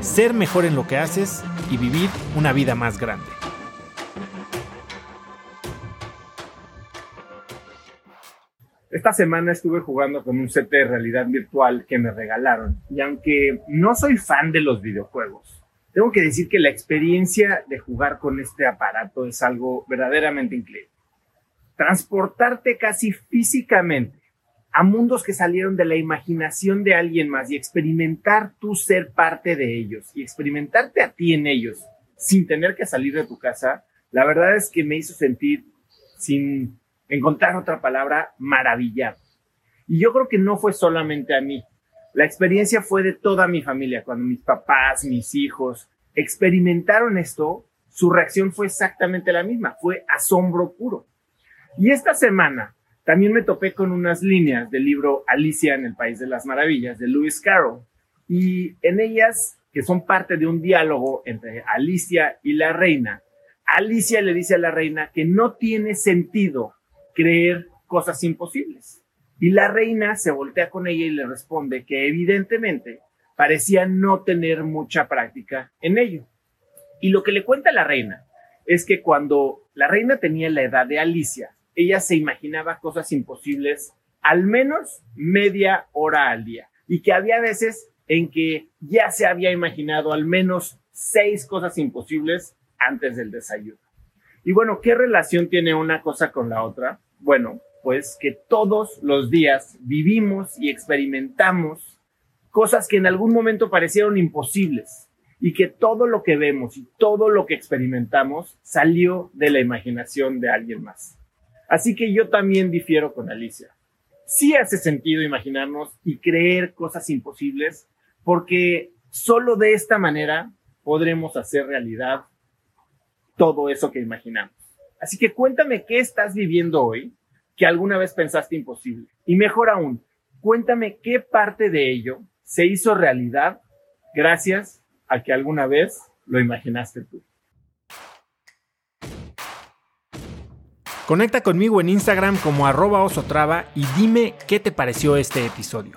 ser mejor en lo que haces y vivir una vida más grande. Esta semana estuve jugando con un set de realidad virtual que me regalaron y aunque no soy fan de los videojuegos, tengo que decir que la experiencia de jugar con este aparato es algo verdaderamente increíble. Transportarte casi físicamente a mundos que salieron de la imaginación de alguien más y experimentar tú ser parte de ellos y experimentarte a ti en ellos sin tener que salir de tu casa, la verdad es que me hizo sentir sin encontrar otra palabra, maravillado. Y yo creo que no fue solamente a mí. La experiencia fue de toda mi familia. Cuando mis papás, mis hijos experimentaron esto, su reacción fue exactamente la misma. Fue asombro puro. Y esta semana también me topé con unas líneas del libro Alicia en el País de las Maravillas de Lewis Carroll. Y en ellas, que son parte de un diálogo entre Alicia y la reina, Alicia le dice a la reina que no tiene sentido creer cosas imposibles. Y la reina se voltea con ella y le responde que evidentemente parecía no tener mucha práctica en ello. Y lo que le cuenta la reina es que cuando la reina tenía la edad de Alicia, ella se imaginaba cosas imposibles al menos media hora al día y que había veces en que ya se había imaginado al menos seis cosas imposibles antes del desayuno. Y bueno, ¿qué relación tiene una cosa con la otra? Bueno, pues que todos los días vivimos y experimentamos cosas que en algún momento parecieron imposibles y que todo lo que vemos y todo lo que experimentamos salió de la imaginación de alguien más. Así que yo también difiero con Alicia. Sí hace sentido imaginarnos y creer cosas imposibles porque solo de esta manera podremos hacer realidad todo eso que imaginamos. Así que cuéntame qué estás viviendo hoy que alguna vez pensaste imposible. Y mejor aún, cuéntame qué parte de ello se hizo realidad gracias a que alguna vez lo imaginaste tú. Conecta conmigo en Instagram como arroba osotrava y dime qué te pareció este episodio.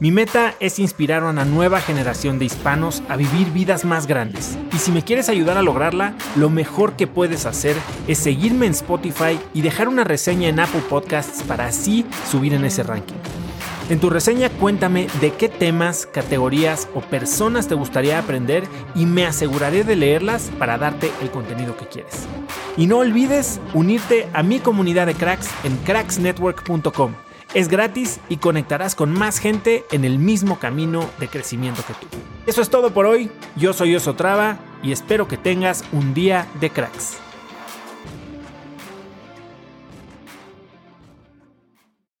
Mi meta es inspirar a una nueva generación de hispanos a vivir vidas más grandes. Y si me quieres ayudar a lograrla, lo mejor que puedes hacer es seguirme en Spotify y dejar una reseña en Apple Podcasts para así subir en ese ranking. En tu reseña cuéntame de qué temas, categorías o personas te gustaría aprender y me aseguraré de leerlas para darte el contenido que quieres. Y no olvides unirte a mi comunidad de cracks en cracksnetwork.com es gratis y conectarás con más gente en el mismo camino de crecimiento que tú. Eso es todo por hoy. Yo soy Oso Traba y espero que tengas un día de cracks.